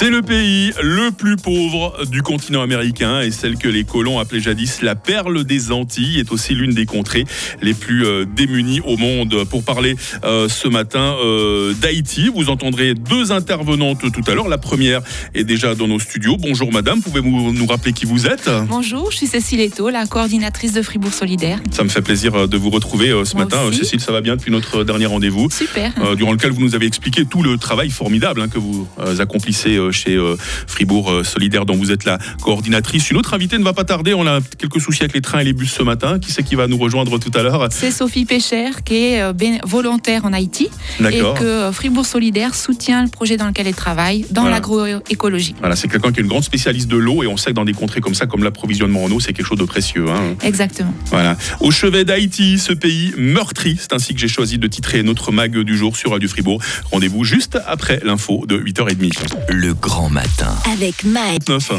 C'est le pays le plus pauvre du continent américain et celle que les colons appelaient jadis la perle des Antilles est aussi l'une des contrées les plus euh, démunies au monde. Pour parler euh, ce matin euh, d'Haïti, vous entendrez deux intervenantes tout à l'heure. La première est déjà dans nos studios. Bonjour madame, pouvez-vous nous rappeler qui vous êtes? Bonjour, je suis Cécile Eto, la coordinatrice de Fribourg Solidaire. Ça me fait plaisir de vous retrouver ce Moi matin. aussi. Cécile, ça va bien depuis notre dernier rendez-vous? Super. durant lequel vous nous avez expliqué tout le travail formidable hein, que vous accomplissez chez euh, Fribourg euh, Solidaire, dont vous êtes la coordinatrice. Une autre invitée ne va pas tarder. On a quelques soucis avec les trains et les bus ce matin. Qui c'est qui va nous rejoindre tout à l'heure? C'est Sophie Pécher qui est euh, volontaire en Haïti et D'accord. que euh, Fribourg Solidaire soutient le projet dans lequel elle travaille, dans Voilà. l'agroécologie. Voilà, c'est quelqu'un qui est une grande spécialiste de l'eau et on sait que dans des contrées comme ça, comme l'approvisionnement en eau, c'est quelque chose de précieux. hein. Exactement. Voilà. Au chevet d'Haïti, ce pays meurtri. C'est ainsi que j'ai choisi de titrer notre mag du jour sur Radio Fribourg. Rendez-vous juste après l'info de 8h30. Le grand matin. Avec Mike. 9.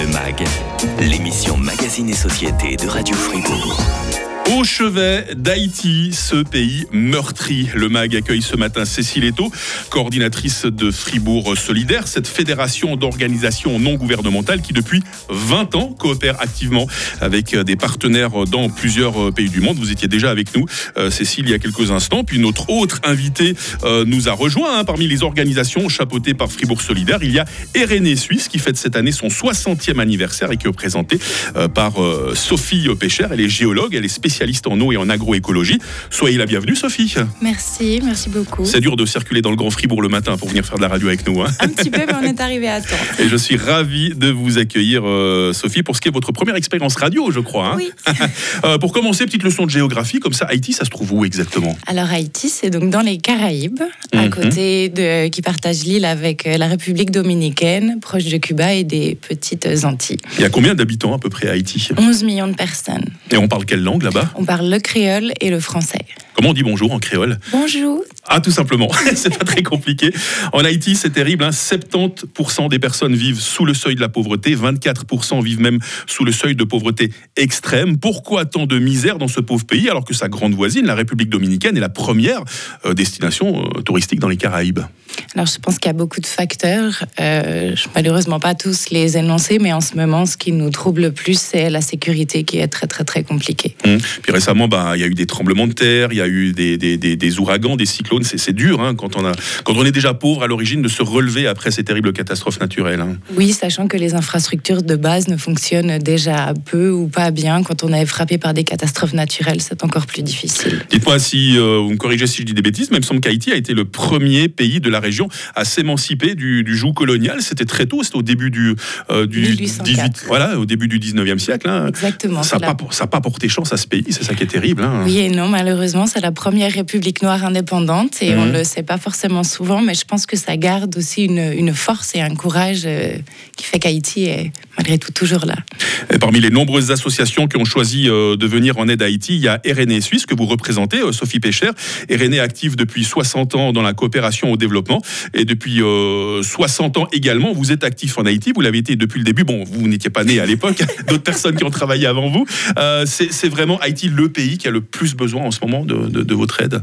Le MAG, l'émission Magazine et Société de Radio Fribourg. Au chevet d'Haïti, ce pays meurtri. Le MAG accueille ce matin Cécile Eto, coordinatrice de Fribourg Solidaire, cette fédération d'organisations non gouvernementales qui depuis 20 ans coopère activement avec des partenaires dans plusieurs pays du monde. Vous étiez déjà avec nous, euh, Cécile, il y a quelques instants. Puis notre autre invité euh, nous a rejoint hein, parmi les organisations chapeautées par Fribourg Solidaire. Il y a Eréné Suisse qui fête cette année son 60e anniversaire et qui est présenté euh, par Sophie Pécher. Elle est géologue, elle est spécialiste en eau et en agroécologie. Soyez la bienvenue, Sophie. Merci, merci beaucoup. C'est dur de circuler dans le Grand Fribourg le matin pour venir faire de la radio avec nous. hein. Un petit peu, mais on est arrivé à temps. Et je suis ravi de vous accueillir, euh, Sophie, pour ce qui est votre première expérience radio, je crois. hein. Oui. Euh, pour commencer, petite leçon de géographie, comme ça, Haïti, ça se trouve où exactement? Alors Haïti, c'est donc dans les Caraïbes, à Mhm. côté de, qui partage l'île avec euh, la République dominicaine, proche de Cuba et des petites Antilles. Il y a combien d'habitants à peu près à Haïti? 11 millions de personnes. Et on parle quelle langue là-bas? On parle le créole et le français. Comment on dit bonjour en créole? Bonjour. Ah, tout simplement. c'est pas très compliqué. En Haïti, c'est terrible. hein. 70% des personnes vivent sous le seuil de la pauvreté. 24% vivent même sous le seuil de pauvreté extrême. Pourquoi tant de misère dans ce pauvre pays alors que sa grande voisine, la République dominicaine, est la première euh, destination euh, touristique dans les Caraïbes? Alors je pense qu'il y a beaucoup de facteurs. Euh, je malheureusement pas tous les énoncer, mais en ce moment, ce qui nous trouble le plus, c'est la sécurité qui est très très très compliquée. Hum. Puis récemment, bah, il y a eu des tremblements de terre, il y a eu des, des- des- des ouragans, des cyclones. C'est c'est dur hein, quand, on a, quand on est déjà pauvre à l'origine de se relever après ces terribles catastrophes naturelles. hein. Oui, sachant que les infrastructures de base ne fonctionnent déjà peu ou pas bien. Quand on est frappé par des catastrophes naturelles, c'est encore plus difficile. Dites-moi si euh, vous me corrigez si je dis des bêtises, mais il me semble qu'Haïti a été le premier pays de la région à s'émanciper du, du joug colonial. C'était très tôt, c'était au début du, euh, du 1804. 18 voilà, au début du 19e siècle. hein. Exactement. Ça n'a la- pas, porté chance à ce pays, c'est ça qui est terrible. Oui et non, malheureusement, c'est la première république noire indépendante et on Mhm. ne le sait pas forcément souvent, mais je pense que ça garde aussi une, une force et un courage euh, qui fait qu'Haïti est malgré tout toujours là. Et parmi les nombreuses associations qui ont choisi euh, de venir en aide à Haïti, il y a RNE Suisse que vous représentez, euh, Sophie Pécher. RNE est active depuis 60 ans dans la coopération au développement et depuis euh, 60 ans également, vous êtes actif en Haïti. Vous l'avez été depuis le début. Bon, vous n'étiez pas né à l'époque, d'autres personnes qui ont travaillé avant vous. Euh, c'est c'est vraiment Haïti le pays qui a le plus besoin en ce moment de, de- de votre aide.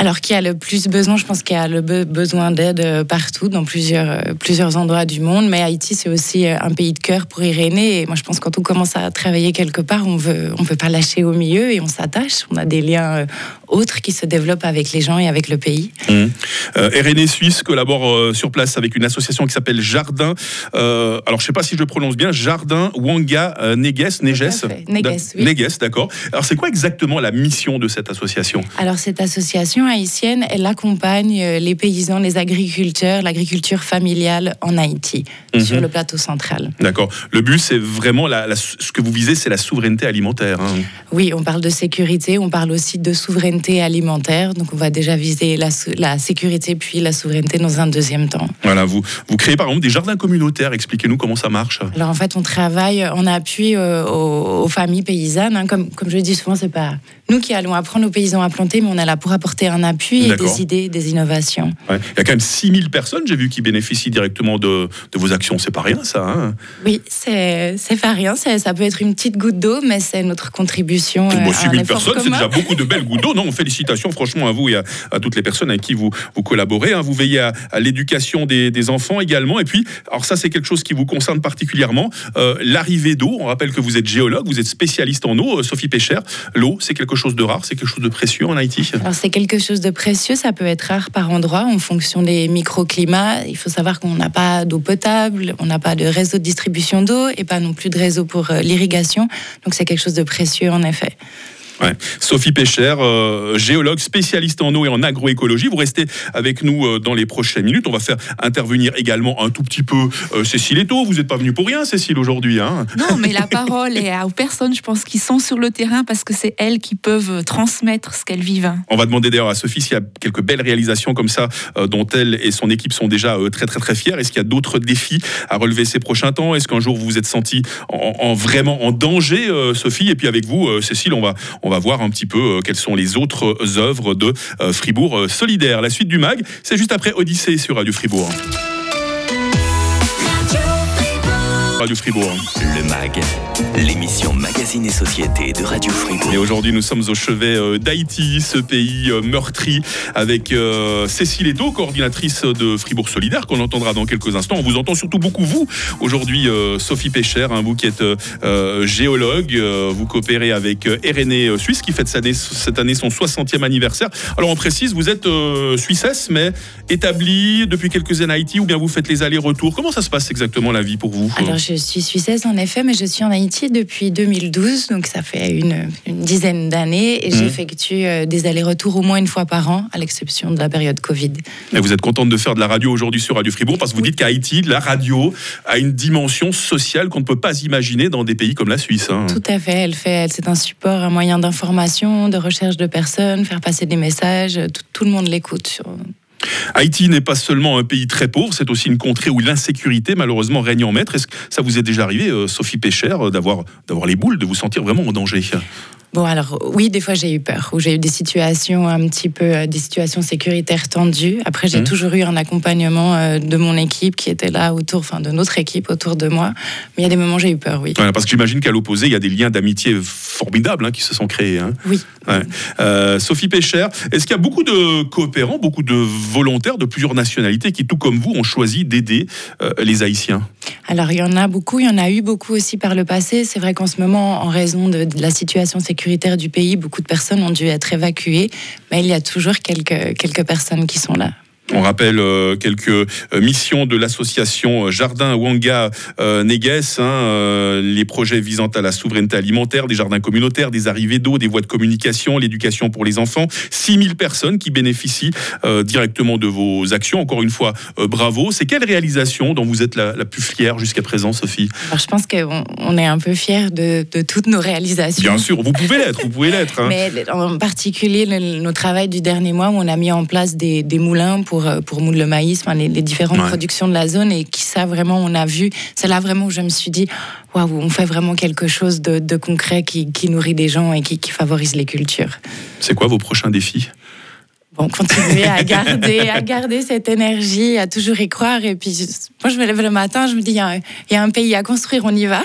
Alors qu'il y a le plus besoin, je pense qu'il y a le be- besoin d'aide euh, partout, dans plusieurs, euh, plusieurs endroits du monde, mais Haïti, c'est aussi euh, un pays de cœur pour Irénée. Et moi, je pense que quand on commence à travailler quelque part, on veut, on veut pas lâcher au milieu et on s'attache. On a des liens autres qui se développent avec les gens et avec le pays. Euh, RNE Suisse collabore euh, sur place avec une association qui s'appelle Jardin. euh, alors, je ne sais pas si je le prononce bien. Jardin Wanga Neges. Neges. oui. Neges, d'accord. Alors, c'est quoi exactement la mission de cette association? Alors cette association haïtienne, elle accompagne euh, les paysans, les agriculteurs, l'agriculture familiale en Haïti, Mhm. sur le plateau central. D'accord. Le but, c'est vraiment la, la- ce que vous visez, c'est la souveraineté alimentaire. hein. Oui, on parle de sécurité, on parle aussi de souveraineté alimentaire, donc on va déjà viser la, sécurité puis la souveraineté dans un deuxième temps. Voilà, vous, vous créez par exemple des jardins communautaires. Expliquez-nous comment ça marche. Alors en fait, on travaille en appui euh, aux, aux familles paysannes. hein. Comme, comme je le dis souvent, c'est pas nous qui allons apprendre aux paysans à planter, mais on est là pour apporter un appui et des idées, des innovations. Il y a quand même 6000 personnes, j'ai vu, qui bénéficient directement de, de vos actions. C'est pas rien, ça. Hein oui, c'est pas rien. Ça peut être une petite goutte d'eau, mais c'est notre contribution. Bon, 6000 personnes, c'est déjà beaucoup de belles gouttes d'eau. Non, félicitations franchement à vous et à, toutes les personnes avec qui vous, vous collaborez. Hein. Vous veillez à, l'éducation des, des, enfants également. Et puis, alors ça, c'est quelque chose qui vous concerne particulièrement. Euh, l'arrivée d'eau. On rappelle que vous êtes géologue, vous êtes spécialiste en eau. Euh, Sophie Pécher, l'eau, c'est quelque chose de rare, c'est quelque chose de précieux en Haïti? Alors, c'est quelque chose de précieux. Ça peut être rare par endroit en fonction des microclimats. Il faut savoir qu'on n'a pas d'eau potable, on n'a pas de réseau de distribution d'eau et pas non plus de réseau pour euh, l'irrigation. Donc, c'est quelque chose de précieux en effet. Sophie Pécher, euh, géologue spécialiste en eau et en agroécologie. Vous restez avec nous euh, dans les prochaines minutes. On va faire intervenir également un tout petit peu euh, Cécile Eto. Vous n'êtes pas venue pour rien, Cécile, aujourd'hui. Hein non, mais la parole est aux personnes, je pense, qui sont sur le terrain parce que c'est elles qui peuvent transmettre ce qu'elles vivent. On va demander d'ailleurs à Sophie s'il y a quelques belles réalisations comme ça dont elle et son équipe sont déjà très très très fiers. Est-ce qu'il y a d'autres défis à relever ces prochains temps? Est-ce qu'un jour vous vous êtes senti en, vraiment en danger, Sophie? Et puis avec vous, Cécile, on va on va voir un petit peu euh, quelles sont les autres œuvres de euh, Fribourg euh, Solidaire. La suite du MAG, c'est juste après Odyssée sur Radio Fribourg. Radio Fribourg. Le MAG, l'émission Magazine et Société de Radio Fribourg. Et aujourd'hui, nous sommes au chevet euh, d'Haïti, ce pays euh, meurtri, avec euh, Cécile Eto, coordinatrice de Fribourg Solidaire, qu'on entendra dans quelques instants. On vous entend surtout beaucoup, vous, aujourd'hui, Sophie Pécher, hein, vous qui êtes géologue, vous coopérez avec RNE Suisse, qui fête cette année son 60e anniversaire. Alors, on précise, vous êtes suissesse, mais établie depuis quelques années à Haïti, ou bien vous faites les allers-retours? Comment ça se passe exactement la vie pour vous? Je suis suissesse en effet, mais je suis en Haïti depuis 2012, donc ça fait une, dizaine d'années, et mmh. j'effectue euh, des allers-retours au moins une fois par an, à l'exception de la période Covid. Et vous êtes contente de faire de la radio aujourd'hui sur Radio Fribourg, parce que vous dites qu'à Haïti, la radio a une dimension sociale qu'on ne peut pas imaginer dans des pays comme la Suisse. Hein. Tout à fait, elle fait, c'est un support, un moyen d'information, de recherche de personnes, faire passer des messages, tout, tout le monde l'écoute. Haïti n'est pas seulement un pays très pauvre, c'est aussi une contrée où l'insécurité malheureusement règne en maître. Est-ce que ça vous est déjà arrivé, euh, Sophie Pécher, euh, d'avoir les boules, de vous sentir vraiment en danger? Bon, alors oui, des fois j'ai eu peur, où j'ai eu des situations un petit peu, euh, des situations sécuritaires tendues. Après, j'ai mmh. toujours eu un accompagnement euh, de mon équipe qui était là autour, enfin de notre équipe autour de moi. Mais il y a des moments j'ai eu peur, oui. parce que j'imagine qu'à l'opposé, il y a des liens d'amitié formidables hein, qui se sont créés. Hein. Oui. Euh, Sophie Pécher, est-ce qu'il y a beaucoup de coopérants, beaucoup de volontaires de plusieurs nationalités qui, tout comme vous, ont choisi d'aider les Haïtiens? Alors, il y en a beaucoup, il y en a eu beaucoup aussi par le passé. C'est vrai qu'en ce moment, en raison de, de la situation sécuritaire, du pays, beaucoup de personnes ont dû être évacuées, mais il y a toujours quelques, quelques personnes qui sont là. On rappelle euh, quelques euh, missions de l'association euh, Jardin Wanga Neges, hein, les projets visant à la souveraineté alimentaire, des jardins communautaires, des arrivées d'eau, des voies de communication, l'éducation pour les enfants. 6000 personnes qui bénéficient directement de vos actions. Encore une fois, bravo. C'est quelle réalisation dont vous êtes la, plus fière jusqu'à présent, Sophie? Alors, Je pense qu'on on est un peu fiers de, toutes nos réalisations. Bien sûr, vous pouvez l'être, vous pouvez l'être. Hein. Mais en particulier, nos travail du dernier mois où on a mis en place des, des moulins pour pour, euh, pour moudre le maïs, enfin, les, différentes productions de la zone, et qui ça vraiment, on a vu, c'est là vraiment où je me suis dit, waouh, on fait vraiment quelque chose de, concret qui, nourrit des gens et qui, favorise les cultures. C'est quoi vos prochains défis? Bon, continuer à garder, à garder cette énergie, à toujours y croire. Et puis, moi, je me lève le matin, je me dis, il y, a un pays à construire, on y va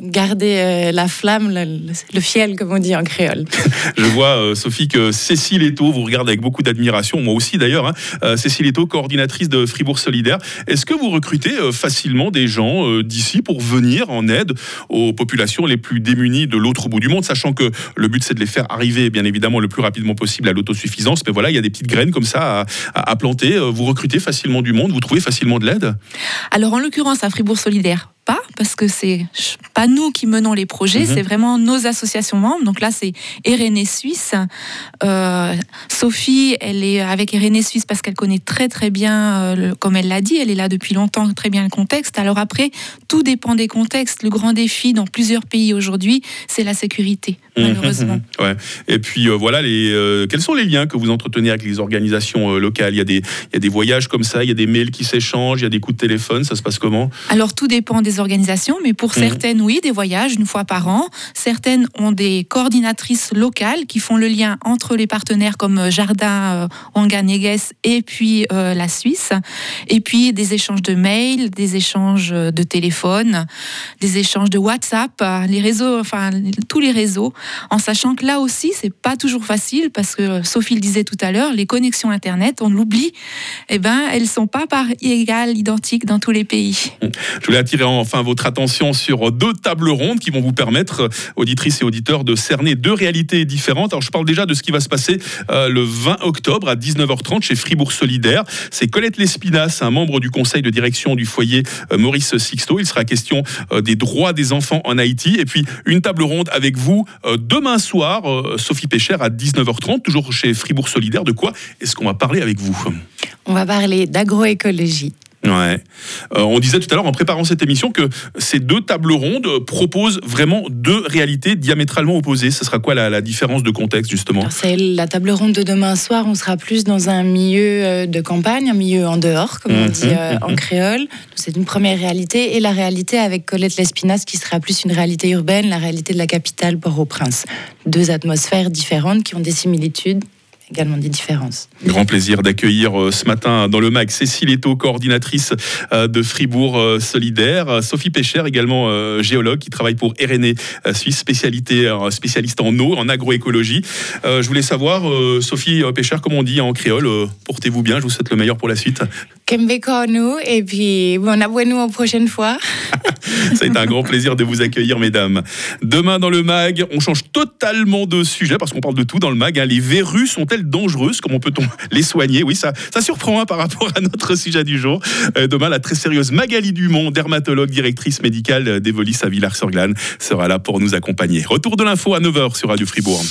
garder euh, la flamme, le, fiel, comme on dit en créole. Je vois, euh, Sophie, que Cécile Eto vous regarde avec beaucoup d'admiration, moi aussi d'ailleurs. Hein. Euh, Cécile Eto, coordinatrice de Fribourg Solidaire. Est-ce que vous recrutez facilement des gens d'ici pour venir en aide aux populations les plus démunies de l'autre bout du monde, sachant que le but c'est de les faire arriver, bien évidemment, le plus rapidement possible à l'autosuffisance. Mais voilà, il y a des petites graines comme ça à, à planter. Vous recrutez facilement du monde, vous trouvez facilement de l'aide? Alors en l'occurrence, à Fribourg Solidaire, pas, parce que c'est pas nous qui menons les projets, mhm. c'est vraiment nos associations membres. Donc là, c'est RNE Suisse. Euh, Sophie, elle est avec RNE Suisse parce qu'elle connaît très très bien, euh, comme elle l'a dit, elle est là depuis longtemps, très bien le contexte. Alors après, tout dépend des contextes. Le grand défi dans plusieurs pays aujourd'hui, c'est la sécurité, mhm. malheureusement. ouais. Et puis euh, voilà, les, quels sont les liens que vous entretenez avec les organisations locales? Il y, a des, il y a des voyages comme ça, il y a des mails qui s'échangent, il y a des coups de téléphone, ça se passe comment? Alors tout dépend des organisations, mais pour Mhm. certaines, oui, des voyages une fois par an. Certaines ont des coordinatrices locales qui font le lien entre les partenaires comme euh, Jardin euh, et puis euh, la Suisse. Et puis des échanges de mails, des échanges euh, de téléphone, des échanges de WhatsApp, les réseaux, enfin tous les réseaux, en sachant que là aussi, c'est pas toujours facile parce que Sophie le disait tout à l'heure, les connexions Internet, on l'oublie, eh ben, elles sont pas par égales, identiques dans tous les pays. Je voulais attirer enfin votre attention sur deux tables rondes qui vont vous permettre, euh, auditrices et auditeurs, de cerner deux réalités différentes. Alors je parle déjà de ce qui va se passer euh, le 20 octobre à 19h30 chez Fribourg Solidaire. C'est Colette Lespinasse, un membre du conseil de direction du foyer euh, Maurice Sixto. Il sera question des droits des enfants en Haïti. Et puis une table ronde avec vous demain soir, Sophie Pécher à 19h30, toujours chez Fribourg Solidaire. De quoi est-ce qu'on va parler avec vous? On va parler d'agroécologie. Ouais. Euh, on disait tout à l'heure en préparant cette émission que ces deux tables rondes proposent vraiment deux réalités diamétralement opposées. Ce sera quoi la, la différence de contexte justement? C'est la table ronde de demain soir. On sera plus dans un milieu euh, de campagne, un milieu en dehors, comme on Mhm, dit euh, en mhm. créole. C'est une première réalité. Et la réalité avec Colette Lespinasse, qui sera plus une réalité urbaine, la réalité de la capitale, Port-au-Prince. Deux atmosphères différentes qui ont des similitudes, également des différences. Grand plaisir d'accueillir euh, ce matin dans le MAC Cécile Eto, coordinatrice euh, de Fribourg euh, Solidaire, Sophie Pécher, également géologue qui travaille pour RNE Suisse, spécialiste en eau, en agroécologie. Je voulais savoir, Sophie Pécher, comment on dit en créole, portez-vous bien, je vous souhaite le meilleur pour la suite. Kembe nous et puis bon, abonnez-nous aux prochaines fois. Ça a été un grand plaisir de vous accueillir, mesdames. Demain, dans le MAG, on change totalement de sujet parce qu'on parle de tout dans le MAG. hein. Les verrues sont-elles dangereuses? Comment peut-on les soigner? Oui, ça, ça surprend hein, par rapport à notre sujet du jour. Euh, demain, la très sérieuse Magali Dumont, dermatologue, directrice médicale d'Evolis à Villars-sur-Glane, sera là pour nous accompagner. Retour de l'info à 9h sur Radio Fribourg.